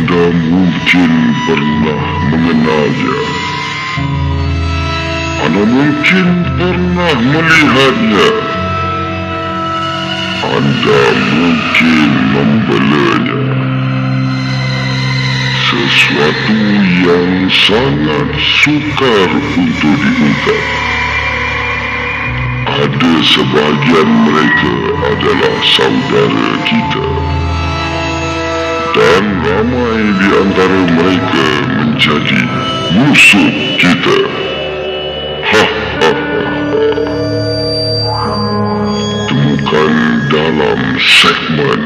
Anda mungkin pernah mengenalnya. Anda mungkin pernah melihatnya. Anda mungkin membelanya. Sesuatu yang sangat sukar untuk diungkap. Ada sebahagian mereka adalah saudara kita. Dan ramai di antara mereka menjadi musuh kita. Ha, ha, ha. Temukan dalam segmen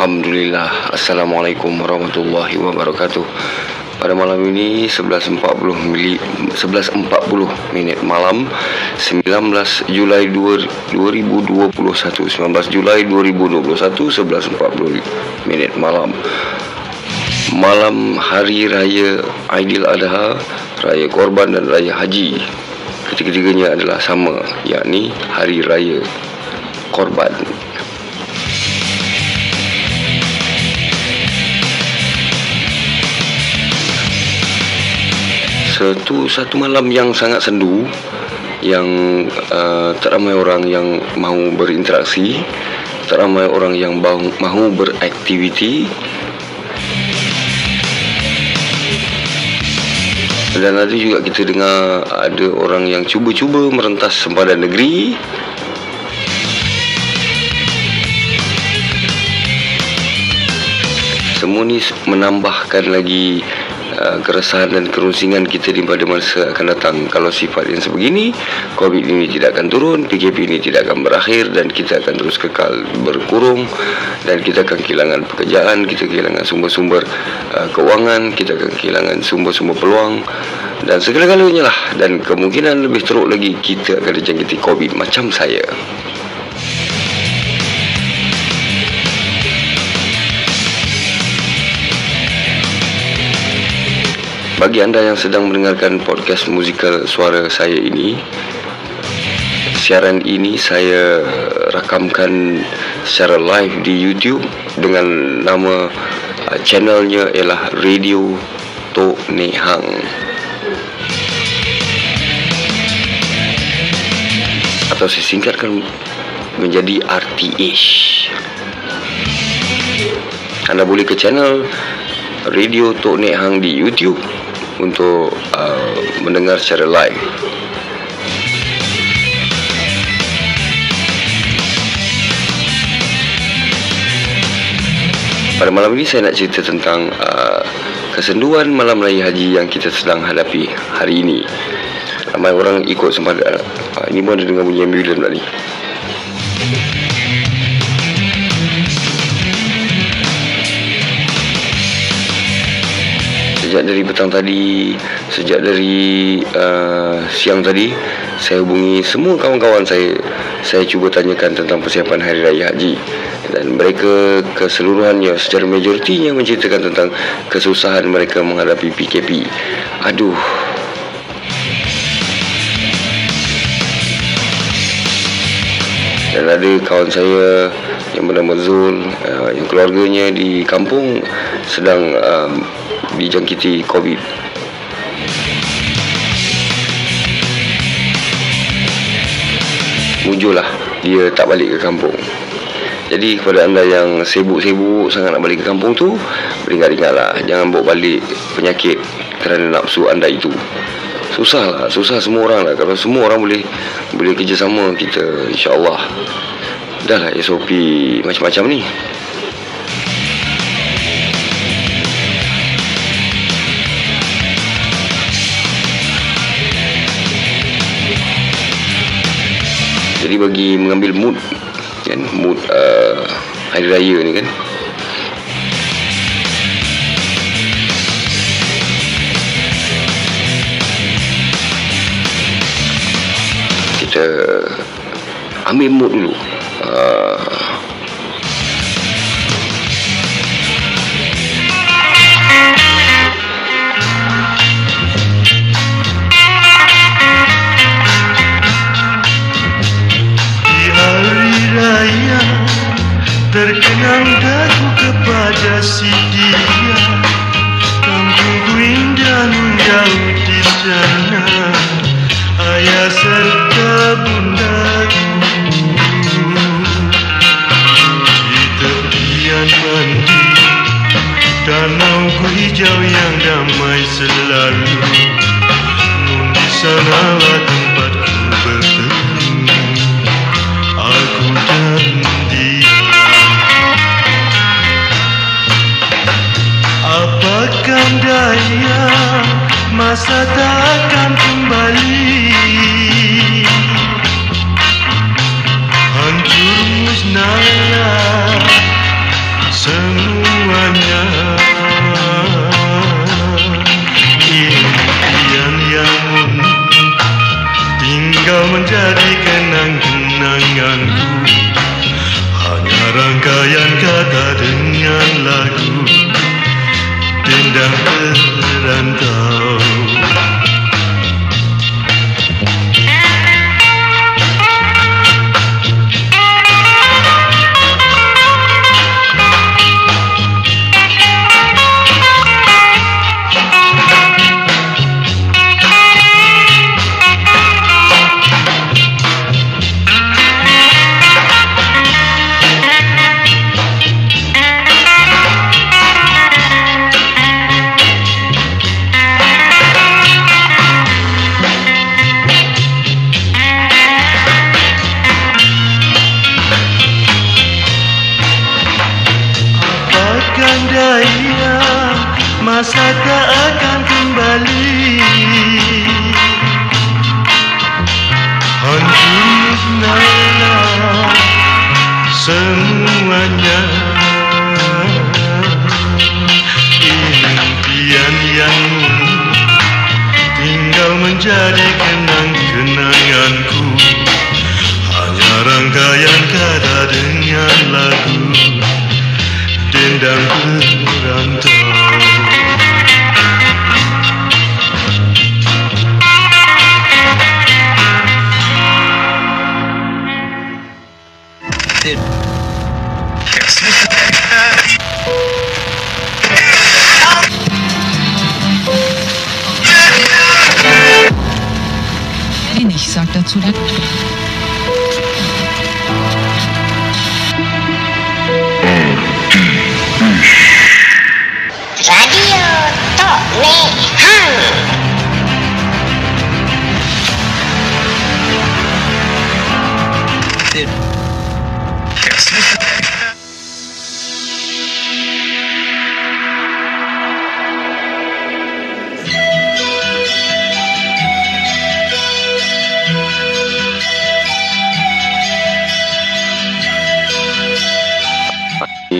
Alhamdulillah. Assalamualaikum warahmatullahi wabarakatuh. Pada malam ini 11.40 mili, 11.40 minit malam 19 Julai 2, 2021 19 Julai 2021 11.40 minit malam. Malam Hari Raya Aidil Adha Raya Korban dan Raya Haji. Ketiga-tiganya adalah sama yakni Hari Raya Korban satu satu malam yang sangat sendu yang uh, tak ramai orang yang mahu berinteraksi tak ramai orang yang mahu, mahu beraktiviti. Dan ada juga kita dengar ada orang yang cuba-cuba merentas sempadan negeri. Semua ni menambahkan lagi uh, keresahan dan kerusingan kita di pada masa akan datang. Kalau sifat yang sebegini COVID ini tidak akan turun PKP ini tidak akan berakhir dan kita akan terus kekal berkurung dan kita akan kehilangan pekerjaan kita kehilangan sumber-sumber uh, keuangan kita akan kehilangan sumber-sumber peluang dan segala-galanya lah. Dan kemungkinan lebih teruk lagi kita akan dijangkiti COVID macam saya Bagi anda yang sedang mendengarkan podcast musikal suara saya ini Siaran ini saya rakamkan secara live di YouTube Dengan nama uh, channelnya ialah Radio Tok Nehang Atau saya singkatkan menjadi RTH Anda boleh ke channel Radio Tok Nek Hang di YouTube untuk uh, mendengar secara live. Pada malam ini saya nak cerita tentang uh, kesenduan malam raya haji yang kita sedang hadapi hari ini. Ramai orang ikut sempadan. Uh, ini pun ada dengar bunyi ambulan pula ni. Sejak dari petang tadi sejak dari uh, siang tadi saya hubungi semua kawan-kawan saya. Saya cuba tanyakan tentang persiapan hari raya haji. Dan mereka keseluruhannya secara majoritinya menceritakan tentang kesusahan mereka menghadapi PKP aduh. Dan ada kawan saya yang bernama Zul uh, yang keluarganya di kampung sedang uh, dijangkiti COVID. Mujurlah dia tak balik ke kampung. Jadi kepada anda yang sibuk-sibuk sangat nak balik ke kampung tu, beringat-ingatlah jangan bawa balik penyakit kerana nafsu anda itu. susah lah susah semua orang lah kalau semua orang boleh boleh kerjasama kita insyaallah dah lah SOP macam-macam ni jadi bagi mengambil mood kan? Mood uh, hari raya ni kan? Kita ambil mood dulu. Uh, Terkenang daku kepada si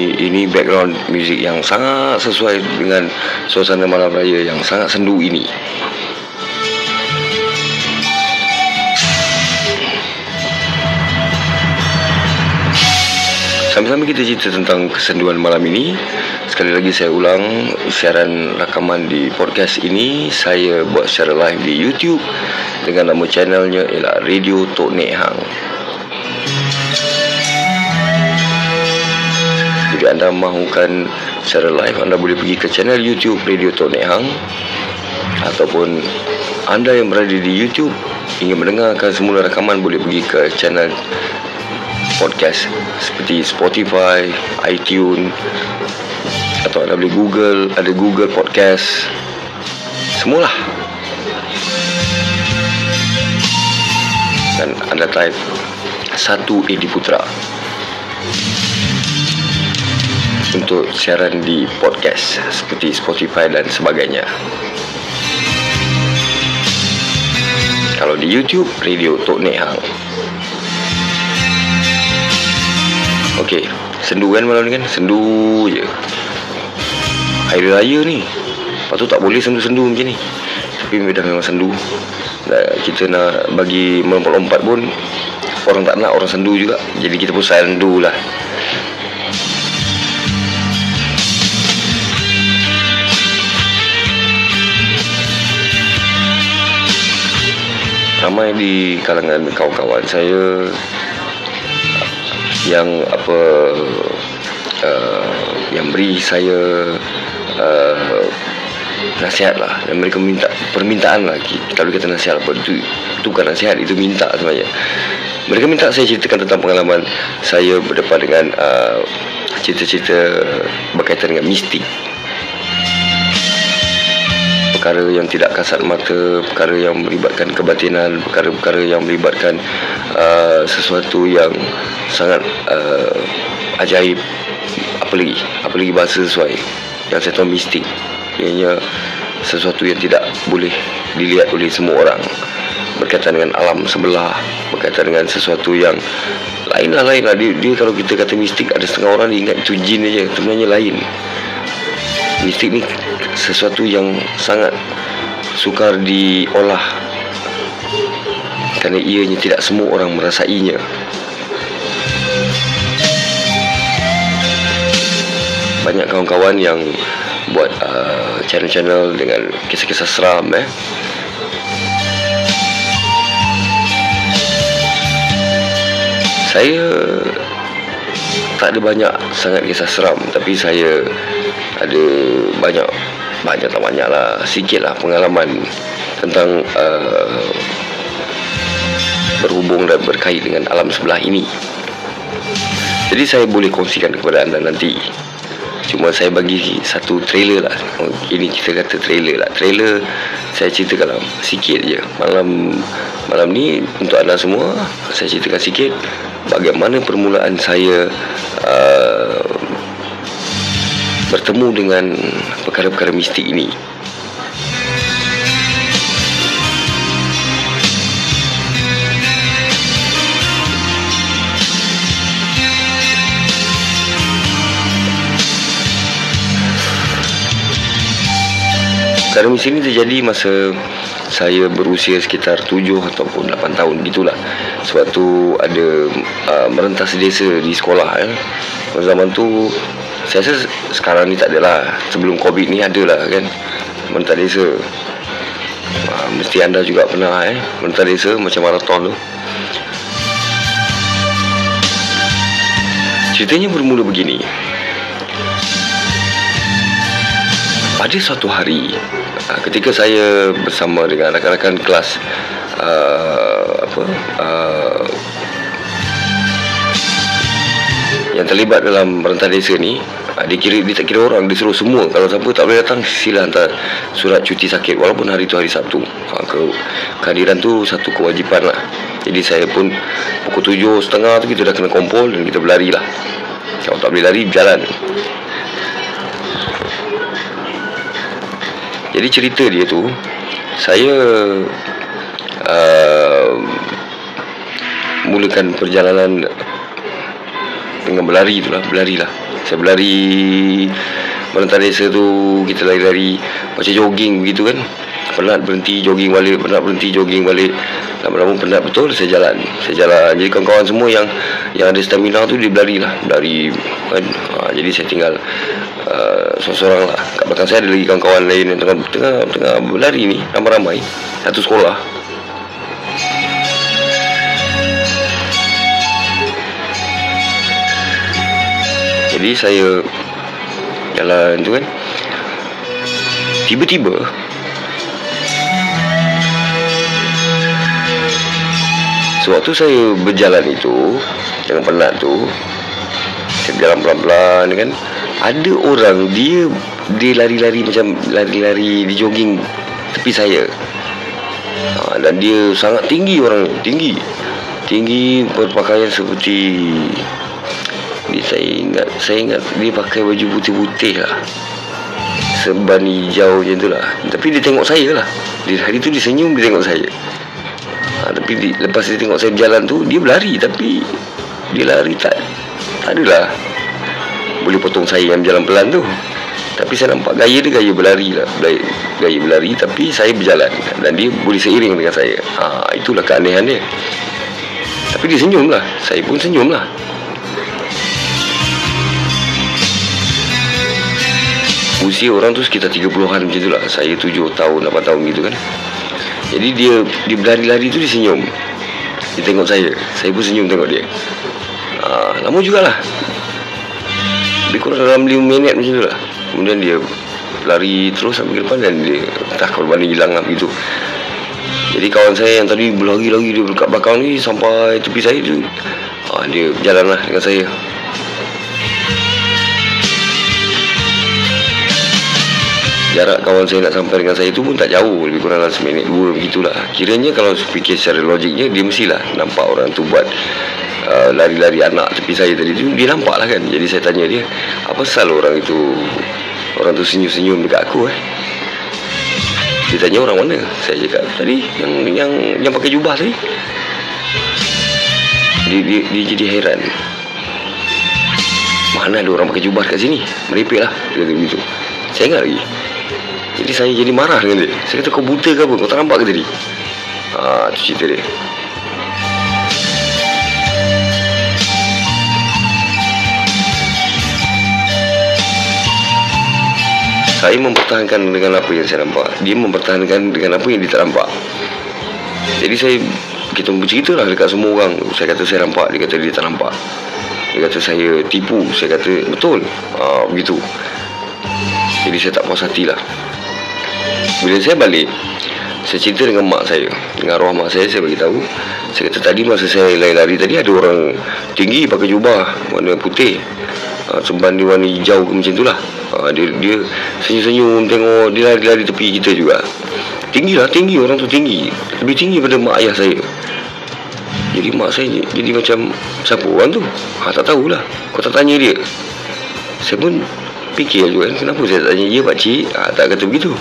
Ini background music yang sangat sesuai dengan suasana malam raya yang sangat sendu ini. Sama-sama kita cerita tentang kesenduan malam ini. Sekali lagi saya ulang siaran rakaman di podcast ini saya buat secara live di YouTube dengan nama channelnya ialah Radio Tok Nek Hang. Anda mahukan secara live anda boleh pergi ke channel YouTube Radio Tok Nek Hang ataupun anda yang berada di YouTube ingin mendengarkan semula rakaman boleh pergi ke channel podcast seperti Spotify, iTunes atau anda boleh Google, ada Google Podcast. Semualah. dan anda type satu Edi Putra untuk siaran di podcast seperti Spotify dan sebagainya. Kalau di YouTube, Radio Tok Nek Hang. Okey, sendu kan malam ni kan? Sendu je. Hari raya ni. Lepas tu tak boleh sendu-sendu macam ni. Tapi dah memang sendu. Kita nak bagi melompat-lompat pun orang tak nak orang sendu juga. Jadi kita pun sendu lah. Ramai di kalangan kawan-kawan saya yang apa uh, yang beri saya uh, nasihat lah. Dan mereka minta permintaan lah. Kalau kata nasihat apa itu itu bukan nasihat itu minta sebenarnya. Mereka minta saya ceritakan tentang pengalaman saya berdepan dengan uh, cerita-cerita berkaitan dengan mistik perkara yang tidak kasat mata, perkara yang melibatkan kebatinan, perkara-perkara yang melibatkan uh, sesuatu yang sangat uh, ajaib. Apa lagi? Apa lagi bahasa sesuai? Yang saya tahu mistik. Ianya sesuatu yang tidak boleh dilihat oleh semua orang. Berkaitan dengan alam sebelah, berkaitan dengan sesuatu yang lain lah lain lah. Dia, dia kalau kita kata mistik, ada setengah orang dia ingat itu jin aja. Sebenarnya lain. Mistik ni sesuatu yang sangat sukar diolah kerana ianya tidak semua orang merasainya. Banyak kawan-kawan yang buat uh, channel-channel dengan kisah-kisah seram eh. Saya tak ada banyak sangat kisah seram tapi saya ada banyak banyak tak banyak lah. Sikit lah pengalaman tentang uh, berhubung dan berkait dengan alam sebelah ini. Jadi saya boleh kongsikan kepada anda nanti. Cuma saya bagi satu trailer lah. Ini kita kata trailer lah. Trailer saya ceritakan lah sikit je. Malam malam ni untuk anda semua saya ceritakan sikit bagaimana permulaan saya uh, bertemu dengan perkara-perkara mistik ini. Perkara mistik ini terjadi masa saya berusia sekitar 7 ataupun 8 tahun gitulah. Sebab tu ada uh, merentas desa di sekolah ya. Zaman tu saya rasa sekarang ni tak ada lah Sebelum Covid ni ada lah kan? Mentah desa. Uh, Mesti anda juga pernah eh? Mentah desa macam maraton tu. Ceritanya bermula begini. Pada suatu hari uh, Ketika saya bersama dengan rakan-rakan kelas uh, Apa uh, yang terlibat dalam rentas desa ni ah, dia kira dia tak kira orang dia suruh semua. Kalau siapa tak boleh datang sila hantar surat cuti sakit. Walaupun hari tu hari Sabtu. Ha, ke, kehadiran tu satu kewajipan lah. Jadi saya pun pukul tujuh setengah tu kita dah kena kumpul dan kita berlari lah. Kalau tak boleh lari berjalan. Jadi cerita dia tu saya uh, mulakan perjalanan dengan berlari tu lah berlari lah. Saya berlari Merentas desa tu Kita lari-lari Macam jogging begitu kan. Penat berhenti jogging balik Penat berhenti jogging balik. Lama-lama penat betul Saya jalan. Saya jalan. Jadi kawan-kawan semua yang Yang ada stamina tu Dia berlari lah. Berlari kan? Ha, Jadi saya tinggal uh, Seorang-seorang lah. Kat belakang saya ada lagi kawan-kawan lain Yang tengah, tengah, tengah berlari ni. Ramai-ramai. Satu sekolah Jadi saya jalan tu kan. Tiba-tiba Sewaktu saya berjalan itu Jangan penat tu Saya berjalan pelan-pelan kan Ada orang dia Dia lari-lari macam Lari-lari Di jogging Tepi saya. Ha, Dan dia sangat tinggi orang Tinggi. Tinggi berpakaian seperti dia, Saya ingat Saya ingat dia pakai baju putih-putih lah. Serban hijau macam tu lah. Tapi dia tengok saya lah. Dia, Hari tu dia senyum dia tengok saya. Ha, Tapi di, lepas dia tengok saya berjalan tu Dia berlari. Tapi Dia lari tak Tak adalah. Boleh potong saya yang jalan pelan tu. Tapi saya nampak gaya dia gaya berlari lah. Gaya berlari tapi saya berjalan. Dan dia boleh seiring dengan saya. Ha, Itulah keanehan dia. Tapi dia senyum lah. Saya pun senyum lah Usia orang tu sekitar 30-an macam tu lah. Saya 7 tahun, 8 tahun gitu kan. Jadi dia Dia berlari-lari tu dia senyum. Dia tengok saya. Saya pun senyum tengok dia. Ha, Lama jugalah. Lebih kurang dalam 5 minit macam tu lah. Kemudian dia Lari terus sampai ke depan Dan dia Entah mana hilang lah begitu Jadi kawan saya yang tadi Berlari-lari dia dekat belakang ni Sampai tepi saya tu ha, Dia berjalan lah dengan saya Jarak kawan saya nak sampai dengan saya tu pun tak jauh Lebih kurang dalam seminit dua begitulah. Kiranya kalau fikir secara logiknya Dia mestilah nampak orang tu buat uh, Lari-lari anak tepi saya tadi tu Dia nampak lah kan. Jadi saya tanya dia Apa salah orang itu? Orang tu senyum-senyum dekat aku eh? Dia tanya orang mana? Saya cakap tadi Yang yang yang pakai jubah tadi. Dia, dia, dia jadi heran Mana ada orang pakai jubah kat sini? Meripik lah Dia begitu. Saya ingat lagi jadi saya jadi marah dengan dia. Saya kata kau buta ke apa? Kau tak nampak ke tadi? Haa tu cerita dia. Saya mempertahankan dengan apa yang saya nampak. Dia mempertahankan dengan apa yang dia tak nampak. Jadi saya Kita bercerita lah dekat semua orang. Saya kata saya nampak Dia kata dia tak nampak. Dia kata saya tipu. Saya kata betul. Haa begitu. Jadi saya tak puas hati lah bila saya balik Saya cerita dengan mak saya. Dengan arwah mak saya Saya beritahu. Saya kata tadi masa saya lari-lari tadi Ada orang tinggi pakai jubah Warna putih. Ha, Semban dia warna hijau ke macam tu lah. Ha, Dia, dia senyum-senyum Tengok dia lari-lari tepi kita juga. Tinggi lah tinggi orang tu tinggi. Lebih tinggi daripada mak ayah saya. Jadi mak saya Jadi macam Siapa orang tu? Ha, Tak tahulah. Kau tak tanya dia. Saya pun fikir juga kan Kenapa saya tak tanya? Dia pakcik. Ha, Tak kata begitu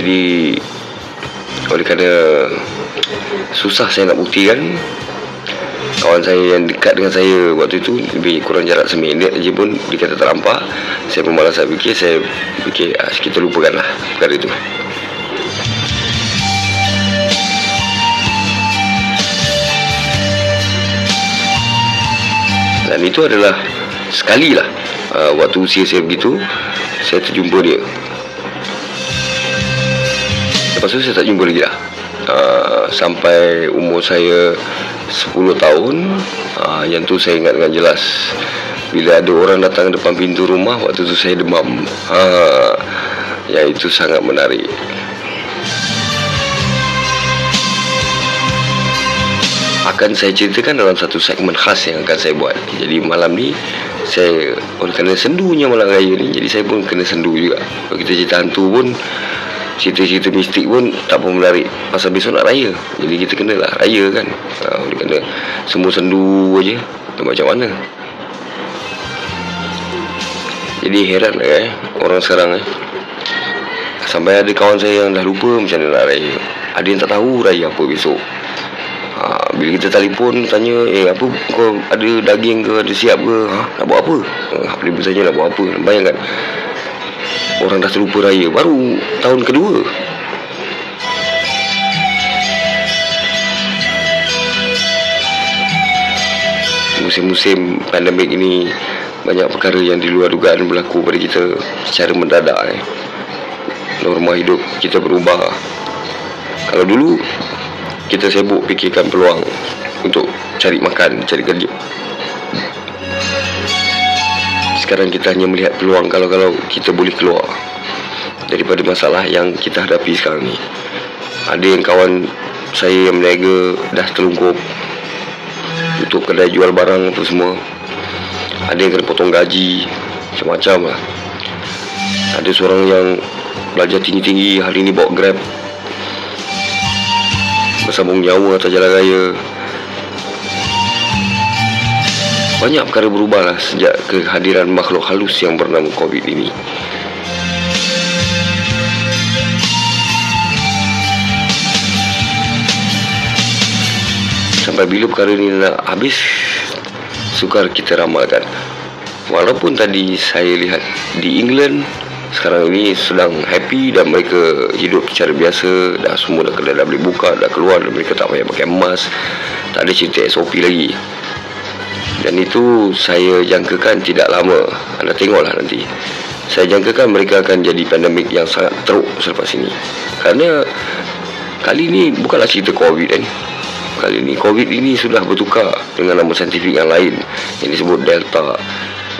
Jadi Oleh kerana Susah saya nak buktikan Kawan saya yang dekat dengan saya Waktu itu Lebih kurang jarak seminit je pun Dia kata tak nampak. Saya pun malas saya fikir Saya fikir ah, Kita lupakan lah Perkara itu. Dan itu adalah Sekali lah uh, Waktu usia saya begitu Saya terjumpa dia Lepas tu saya tak jumpa lagi lah. Uh, Sampai umur saya 10 tahun uh, Yang tu saya ingat dengan jelas. Bila ada orang datang depan pintu rumah Waktu tu saya demam. Uh, Yang itu sangat menarik. Akan saya ceritakan dalam satu segmen khas yang akan saya buat. Jadi malam ni Saya Oleh kerana sendunya malam raya ni. Jadi saya pun kena sendu juga. Kalau kita cerita hantu pun cerita-cerita mistik pun tak pun menarik. Pasal besok nak raya. Jadi kita kena lah raya kan. Ha, oleh kena semua sendu aja tu macam mana. Jadi heran lah eh orang sekarang eh. Sampai ada kawan saya yang dah lupa macam mana nak raya. Ada yang tak tahu raya apa besok. Ha, bila kita telefon tanya eh apa kau ada daging ke? Ada siap ke? Ha, nak buat apa? Ha, dia bertanya nak buat apa? Bayangkan Orang dah terlupa raya Baru tahun kedua. Musim-musim pandemik ini Banyak perkara yang di luar dugaan berlaku pada kita Secara mendadak eh. Norma hidup kita berubah. Kalau dulu Kita sibuk fikirkan peluang Untuk cari makan, cari kerja sekarang kita hanya melihat peluang kalau-kalau kita boleh keluar daripada masalah yang kita hadapi sekarang ni. Ada yang kawan saya yang meniaga dah terlungkup untuk kedai jual barang apa semua. Ada yang kena potong gaji macam-macam lah. Ada seorang yang belajar tinggi-tinggi hari ini bawa grab bersambung nyawa atas jalan raya banyak perkara berubah lah sejak kehadiran makhluk halus yang bernama COVID ini. Sampai bila perkara ini nak habis, sukar kita ramalkan. Walaupun tadi saya lihat di England sekarang ini sedang happy dan mereka hidup secara biasa dah semua dah kedai dah boleh buka dah keluar dan mereka tak payah pakai mask tak ada cerita SOP lagi dan itu saya jangkakan tidak lama. Anda tengoklah nanti. Saya jangkakan mereka akan jadi pandemik yang sangat teruk selepas ini. Kerana kali ini bukanlah cerita COVID kan kali ini COVID ini sudah bertukar dengan nama saintifik yang lain yang disebut Delta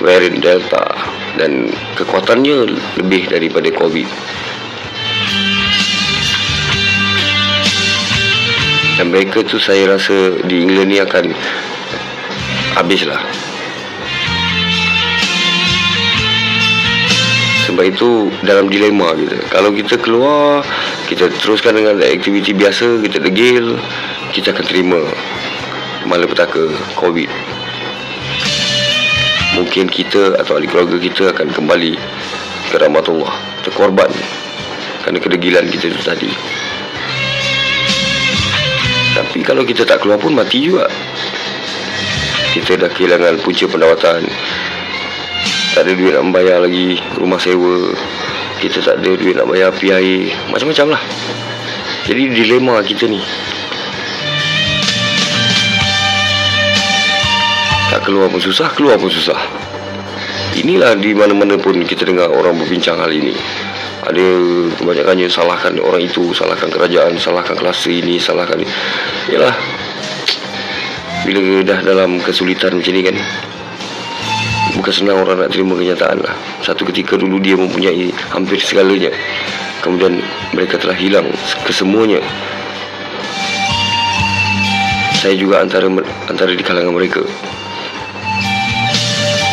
varian Delta dan kekuatannya lebih daripada COVID. Dan mereka tu saya rasa di England ni akan habislah. Sebab itu dalam dilema kita. Kalau kita keluar, kita teruskan dengan aktiviti biasa, kita degil, kita akan terima malapetaka COVID mungkin kita atau ahli keluarga kita akan kembali ke rahmatullah terkorban kerana kedegilan kita itu tadi tapi kalau kita tak keluar pun mati juga kita dah kehilangan punca pendapatan tak ada duit nak membayar lagi rumah sewa kita tak ada duit nak bayar api air macam-macam lah jadi dilema kita ni Tak keluar pun susah, keluar pun susah. Inilah di mana-mana pun kita dengar orang berbincang hal ini. Ada kebanyakannya salahkan orang itu, salahkan kerajaan, salahkan kelas ini, salahkan ini. Yalah, bila dah dalam kesulitan macam ni kan, bukan senang orang nak terima kenyataan lah. Satu ketika dulu dia mempunyai hampir segalanya. Kemudian mereka telah hilang kesemuanya. Saya juga antara antara di kalangan mereka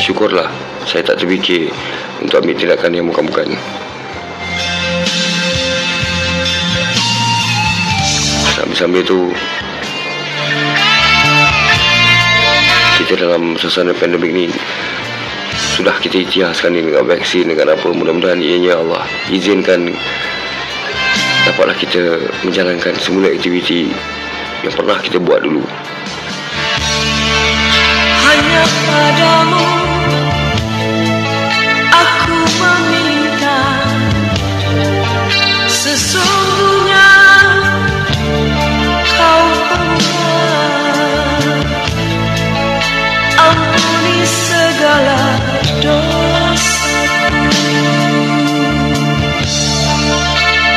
syukurlah saya tak terfikir untuk ambil tindakan yang bukan-bukan. Sambil-sambil tu kita dalam suasana pandemik ni sudah kita ikhtiarkan ni dengan vaksin dengan apa mudah-mudahan ianya Allah izinkan dapatlah kita menjalankan semula aktiviti yang pernah kita buat dulu. Hanya padamu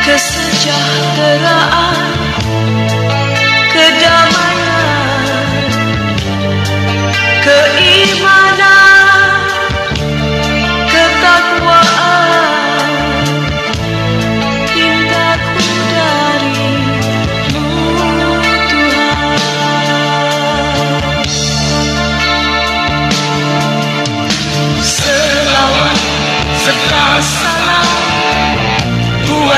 kesejahteraan kedamaian keimanan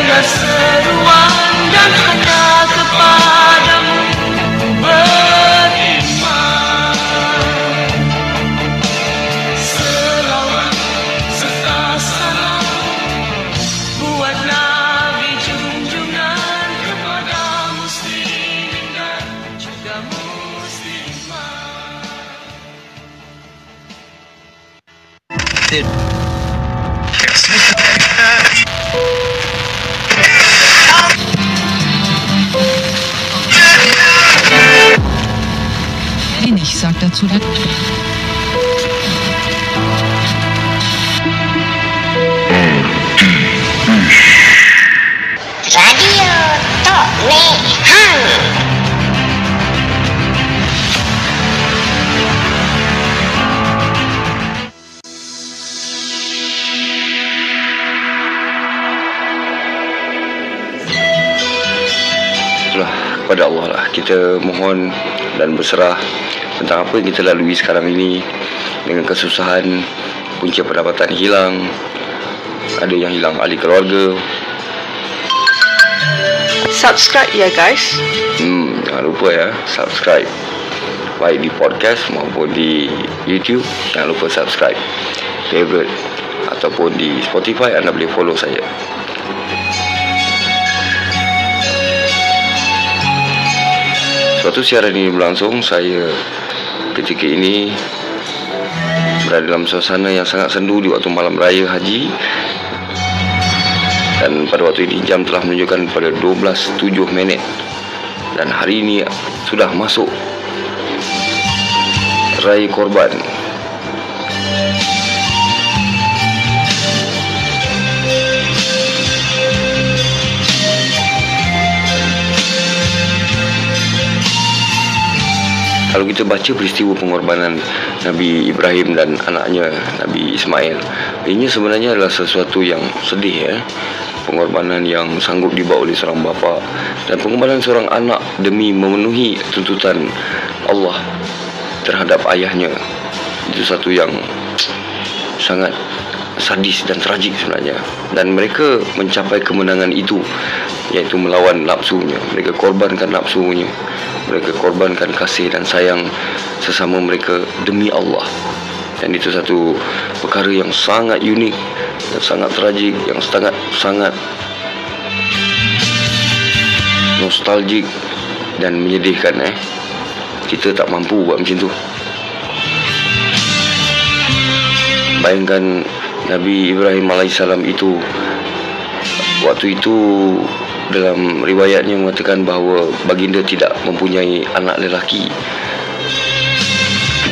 mendengar seruan Dan hanya kepadamu Dazu dann. Radio Tok Nek Hang Itulah kepada Allah lah. Kita mohon dan berserah tentang apa yang kita lalui sekarang ini. Dengan kesusahan punca pendapatan hilang. Ada yang hilang ahli keluarga. Subscribe ya guys. Hmm, jangan lupa ya subscribe. Baik di podcast maupun di YouTube jangan lupa subscribe. Favorite ataupun di Spotify anda boleh follow saya. Suatu siaran ini berlangsung Saya ketika ini Berada dalam suasana yang sangat sendu Di waktu malam raya haji. Dan pada waktu ini jam telah menunjukkan pada 12.07 minit. Dan hari ini sudah masuk Raya korban Kalau kita baca peristiwa pengorbanan Nabi Ibrahim dan anaknya Nabi Ismail Ini sebenarnya adalah sesuatu yang sedih ya. Pengorbanan yang sanggup dibawa oleh seorang bapa Dan pengorbanan seorang anak demi memenuhi tuntutan Allah terhadap ayahnya. Itu satu yang sangat sadis dan tragik sebenarnya. Dan mereka mencapai kemenangan itu iaitu melawan nafsunya mereka korbankan nafsunya mereka korbankan kasih dan sayang sesama mereka demi Allah. Dan itu satu perkara yang sangat unik dan sangat tragik yang sangat sangat nostalgik dan menyedihkan eh. Kita tak mampu buat macam tu. Bayangkan Nabi Ibrahim AS itu waktu itu dalam riwayatnya mengatakan bahawa baginda tidak mempunyai anak lelaki.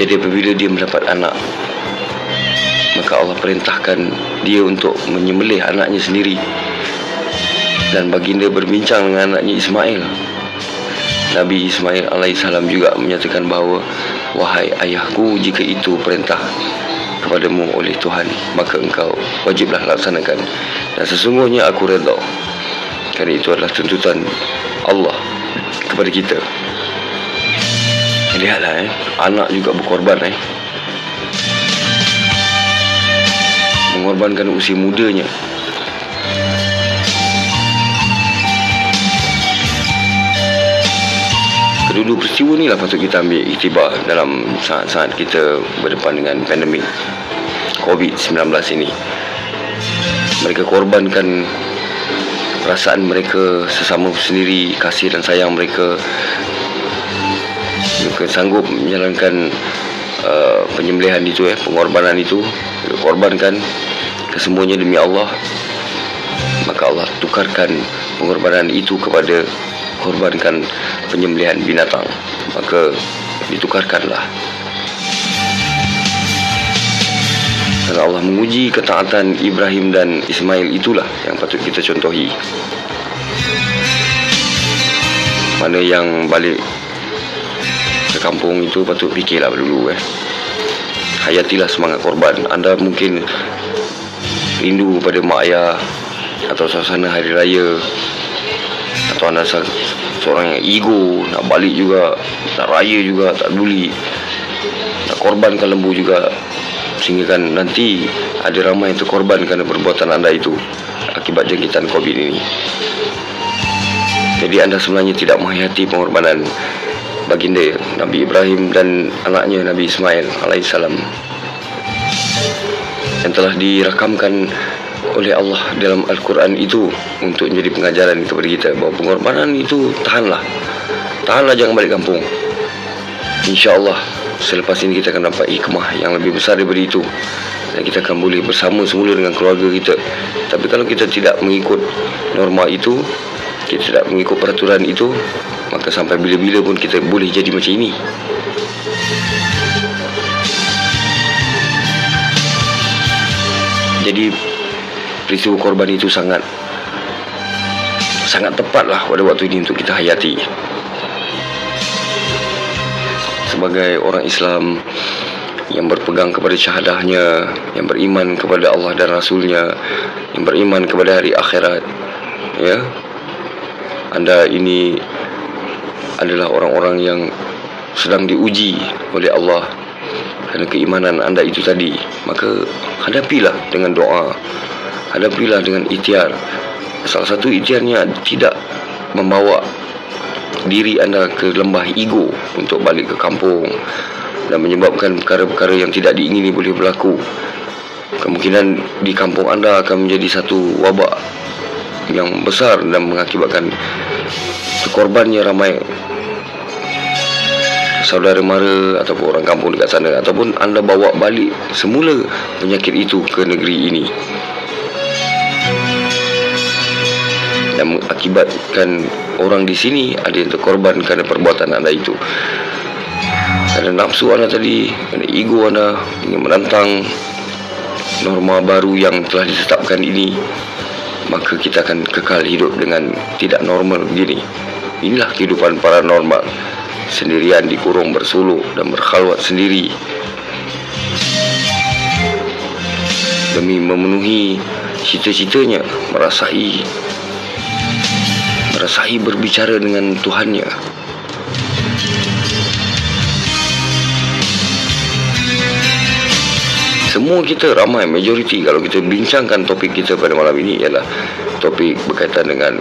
Jadi apabila dia mendapat anak maka Allah perintahkan dia untuk menyembelih anaknya sendiri. Dan baginda berbincang dengan anaknya Ismail. Nabi Ismail alaihissalam juga menyatakan bahawa wahai ayahku jika itu perintah kepadamu oleh Tuhan maka engkau wajiblah laksanakan. Dan sesungguhnya aku redha kerana itu adalah tuntutan Allah kepada kita. Lihatlah eh anak juga berkorban eh. Mengorbankan usia mudanya. Kedua-dua peristiwa ni lah patut kita ambil iktibar dalam saat-saat kita berdepan dengan pandemik COVID-19 ini. Mereka korbankan perasaan mereka sesama sendiri, kasih dan sayang mereka. Mereka sanggup menjalankan uh, penyembelihan itu, eh, pengorbanan itu. Mereka korbankan kesemuanya demi Allah. Maka Allah tukarkan pengorbanan itu kepada korbankan penyembelihan binatang maka ditukarkanlah Karena Allah menguji ketaatan Ibrahim dan Ismail itulah yang patut kita contohi. Mana yang balik ke kampung itu patut fikirlah dulu eh. Hayatilah semangat korban. Anda mungkin rindu pada mak ayah atau suasana hari raya atau anda se- seorang yang ego nak balik juga nak raya juga tak peduli nak korbankan lembu juga sehingga kan nanti ada ramai yang terkorban kerana perbuatan anda itu akibat jangkitan COVID ini. Jadi anda sebenarnya tidak menghayati pengorbanan baginda Nabi Ibrahim dan anaknya Nabi Ismail alaihissalam yang telah dirakamkan oleh Allah dalam Al-Quran itu untuk menjadi pengajaran kepada kita bahawa pengorbanan itu tahanlah tahanlah jangan balik kampung InsyaAllah selepas ini kita akan dapat hikmah yang lebih besar daripada itu. Dan kita akan boleh bersama semula dengan keluarga kita. Tapi kalau kita tidak mengikut norma itu kita tidak mengikut peraturan itu maka sampai bila-bila pun kita boleh jadi macam ini. Jadi peristiwa korban itu sangat sangat tepatlah pada waktu ini untuk kita hayati sebagai orang Islam yang berpegang kepada syahadahnya, yang beriman kepada Allah dan Rasulnya, yang beriman kepada hari akhirat. Ya, anda ini adalah orang-orang yang sedang diuji oleh Allah kerana keimanan anda itu tadi. Maka hadapilah dengan doa, hadapilah dengan ikhtiar. Salah satu ikhtiarnya tidak membawa diri anda ke lembah ego untuk balik ke kampung dan menyebabkan perkara-perkara yang tidak diingini boleh berlaku. Kemungkinan di kampung anda akan menjadi satu wabak yang besar dan mengakibatkan korbannya ramai saudara mara ataupun orang kampung dekat sana ataupun anda bawa balik semula penyakit itu ke negeri ini dan mengakibatkan orang di sini ada yang terkorban kerana perbuatan anda itu. Kerana nafsu anda tadi kerana ego anda ingin menantang norma baru yang telah ditetapkan ini maka kita akan kekal hidup dengan tidak normal begini. Inilah kehidupan paranormal. Sendirian dikurung bersuluk dan berkhalwat sendiri. Demi memenuhi cita-citanya merasai merasai berbicara dengan Tuhannya semua kita ramai majoriti kalau kita bincangkan topik kita pada malam ini ialah topik berkaitan dengan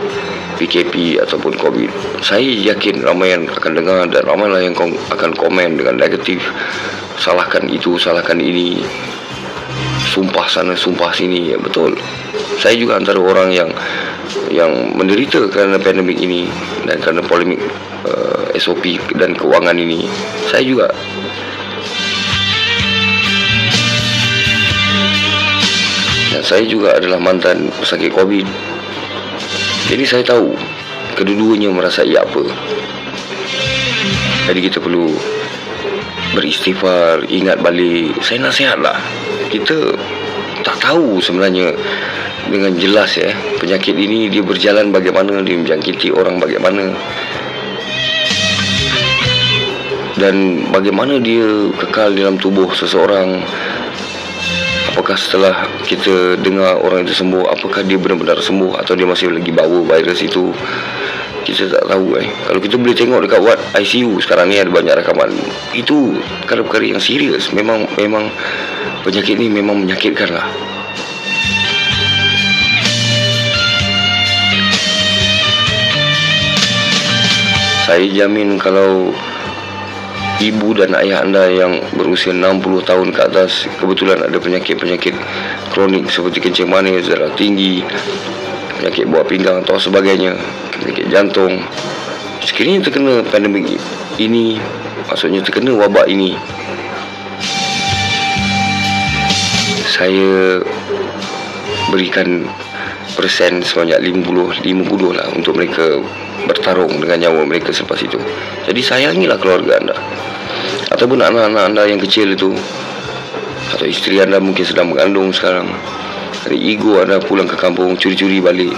PKP ataupun COVID. Saya yakin ramai yang akan dengar dan ramailah yang akan komen dengan negatif. Salahkan itu, salahkan ini. Sumpah sana, sumpah sini. Ya, betul. Saya juga antara orang yang yang menderita kerana pandemik ini dan kerana polemik uh, SOP dan keuangan ini. Saya juga Dan saya juga adalah mantan pesakit COVID. Jadi saya tahu kedua-duanya merasai apa. Jadi kita perlu beristighfar, ingat balik. Saya nasihatlah. Kita tak tahu sebenarnya dengan jelas ya penyakit ini dia berjalan bagaimana dia menjangkiti orang bagaimana dan bagaimana dia kekal dalam tubuh seseorang apakah setelah kita dengar orang itu sembuh apakah dia benar-benar sembuh atau dia masih lagi bawa virus itu kita tak tahu eh. Kalau kita boleh tengok dekat ward ICU sekarang ni ada banyak rakaman. Itu perkara-perkara yang serius. Memang memang penyakit ni memang menyakitkan lah. Saya jamin kalau ibu dan ayah anda yang berusia 60 tahun ke atas kebetulan ada penyakit-penyakit kronik seperti kencing manis, darah tinggi, penyakit buah pinggang atau sebagainya, penyakit jantung. Sekiranya terkena pandemik ini, maksudnya terkena wabak ini, saya berikan persen sebanyak 50 50 lah untuk mereka bertarung dengan nyawa mereka selepas itu. Jadi sayangilah keluarga anda. Ataupun anak-anak anda yang kecil itu atau isteri anda mungkin sedang mengandung sekarang. Ada ego anda pulang ke kampung curi-curi balik.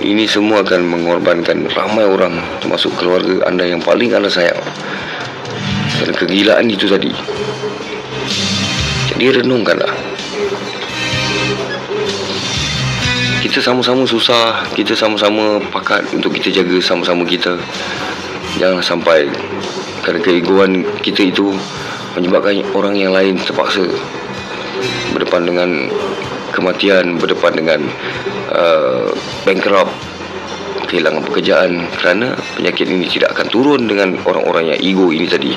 Ini semua akan mengorbankan ramai orang termasuk keluarga anda yang paling anda sayang. Kerana kegilaan itu tadi. Jadi renungkanlah. Kita sama-sama susah, kita sama-sama pakat untuk kita jaga sama-sama kita. Jangan sampai kerana keegoan kita itu menyebabkan orang yang lain terpaksa berdepan dengan kematian, berdepan dengan uh, bankrupt, kehilangan pekerjaan kerana penyakit ini tidak akan turun dengan orang-orang yang ego ini tadi.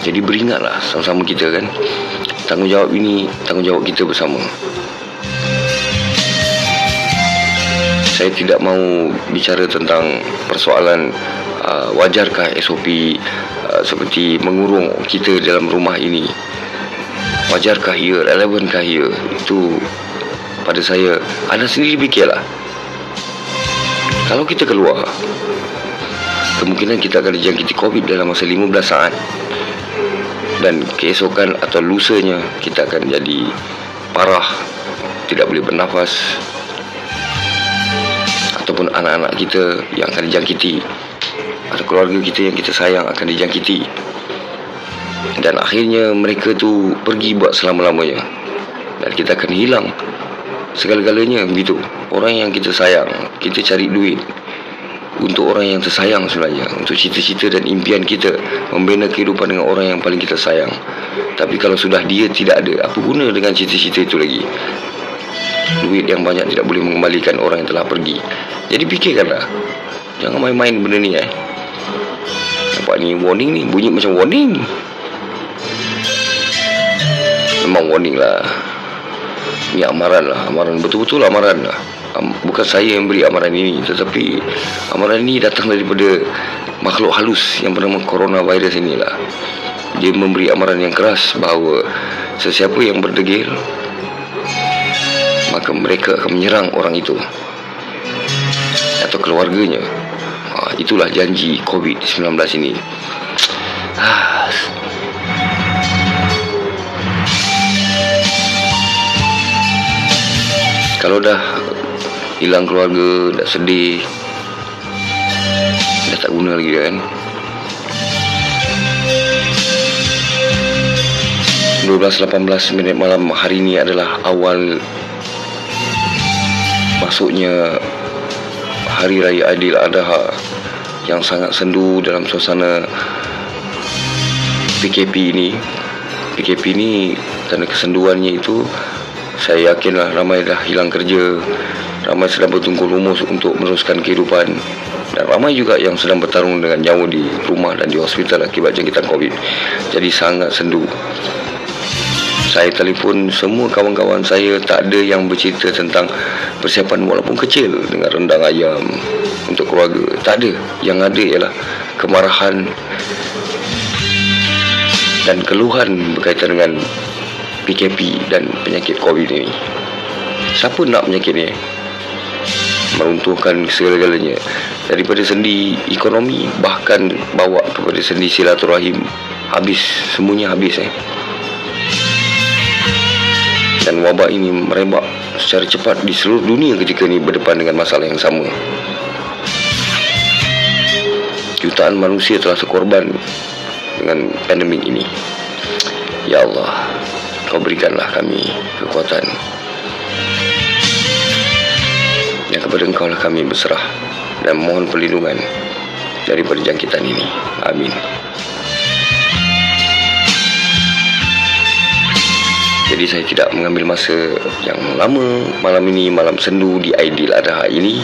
Jadi beringatlah sama-sama kita kan Tanggungjawab ini Tanggungjawab kita bersama Saya tidak mahu bicara tentang persoalan uh, Wajarkah SOP uh, seperti mengurung kita dalam rumah ini? Wajarkah ia, relevankah ia? Itu pada saya Anda sendiri fikirlah. Kalau kita keluar Kemungkinan kita akan dijangkiti COVID dalam masa 15 saat. Dan keesokan atau lusanya kita akan jadi parah tidak boleh bernafas ataupun anak-anak kita yang akan dijangkiti. Atau keluarga kita yang kita sayang akan dijangkiti. Dan akhirnya mereka tu pergi buat selama-lamanya. Dan kita akan hilang segala-galanya begitu. Orang yang kita sayang kita cari duit. Untuk orang yang tersayang sebenarnya. Untuk cita-cita dan impian kita membina kehidupan dengan orang yang paling kita sayang. Tapi kalau sudah dia tidak ada apa guna dengan cita-cita itu lagi duit yang banyak tidak boleh mengembalikan orang yang telah pergi. Jadi fikirkanlah. Jangan main-main benda ni eh. Nampak ni warning ni bunyi macam warning. Memang warning lah. Ni amaran lah. Amaran betul-betul amaran lah. Bukan saya yang beri amaran ini tetapi amaran ini datang daripada makhluk halus yang bernama coronavirus inilah. Dia memberi amaran yang keras bahawa sesiapa yang berdegil maka mereka akan menyerang orang itu. Atau keluarganya. Ha, itulah janji COVID-19 ini. Kalau dah hilang keluarga dah sedih dah tak guna lagi kan? 12.18 minit malam hari ini adalah awal masuknya Hari Raya Adil Adha yang sangat sendu dalam suasana PKP ini PKP ini kerana kesenduannya itu saya yakinlah ramai dah hilang kerja ramai sedang bertunggu lumus untuk meneruskan kehidupan dan ramai juga yang sedang bertarung dengan nyawa di rumah dan di hospital akibat jangkitan COVID. Jadi sangat sendu. Saya telefon semua kawan-kawan saya tak ada yang bercerita tentang persiapan walaupun kecil dengan rendang ayam untuk keluarga. Tak ada. Yang ada ialah kemarahan dan keluhan berkaitan dengan PKP dan penyakit COVID ini. Siapa nak penyakit ni? meruntuhkan segala-galanya daripada sendi ekonomi bahkan bawa kepada sendi silaturahim habis semuanya habis eh dan wabak ini merebak secara cepat di seluruh dunia ketika ini berdepan dengan masalah yang sama jutaan manusia telah terkorban dengan pandemik ini ya Allah kau berikanlah kami kekuatan yang kepada engkau lah kami berserah dan mohon perlindungan daripada jangkitan ini. Amin. Jadi saya tidak mengambil masa yang lama malam ini, malam sendu di Aidil Adha ini.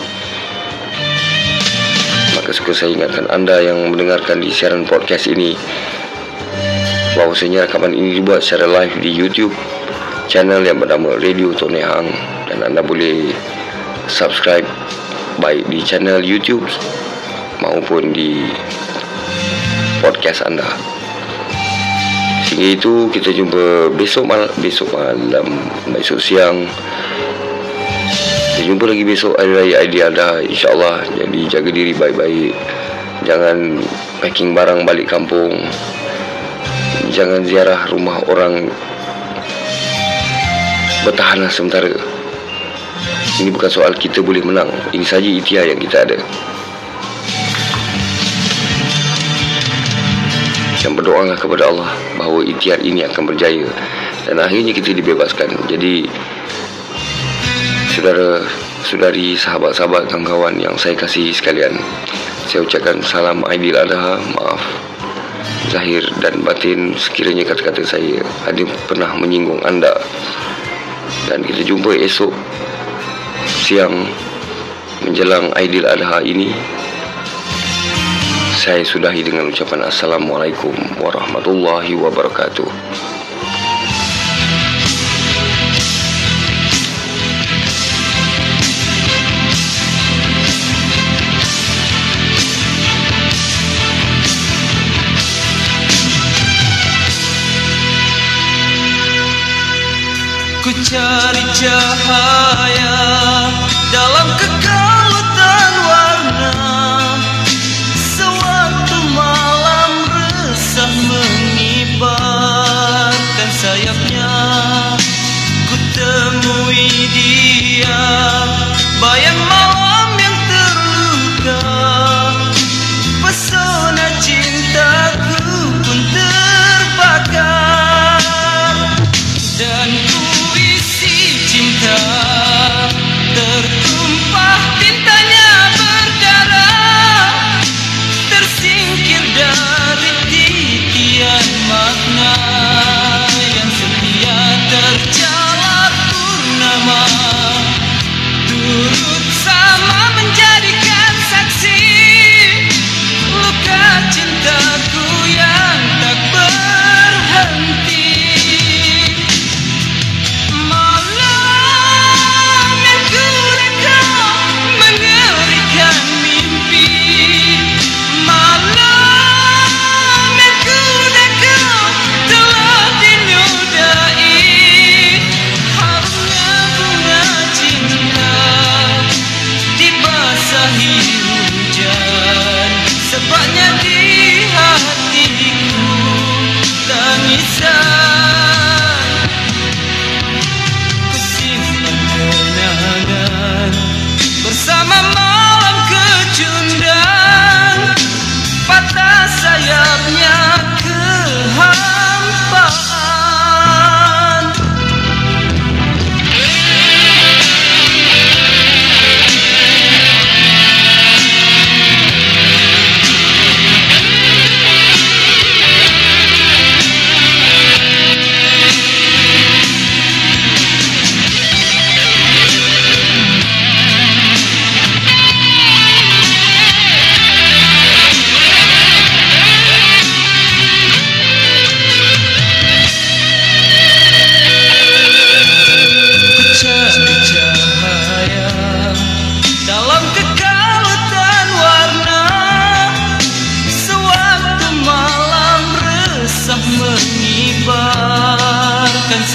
Maka suka saya ingatkan anda yang mendengarkan di siaran podcast ini bahawasanya rakaman ini dibuat secara live di YouTube channel yang bernama Radio Tone Hang dan anda boleh subscribe baik di channel YouTube maupun di podcast anda. Sehingga itu kita jumpa besok malam, besok malam, besok siang. Kita jumpa lagi besok hari raya Aidiladha insya-Allah. Jadi jaga diri baik-baik. Jangan packing barang balik kampung. Jangan ziarah rumah orang Bertahanlah sementara Ini bukan soal kita boleh menang Ini saja ikhtiar yang kita ada Dan berdoalah kepada Allah Bahawa ikhtiar ini akan berjaya. Dan akhirnya kita dibebaskan. Jadi Saudara Saudari, sahabat-sahabat, kawan-kawan yang saya kasih sekalian Saya ucapkan salam Aidiladha Maaf Zahir dan batin. Sekiranya kata-kata saya ada pernah menyinggung anda. Dan kita jumpa esok siang menjelang Aidil Adha ini saya sudahi dengan ucapan Assalamualaikum warahmatullahi wabarakatuh. Ku cari cahaya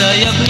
saya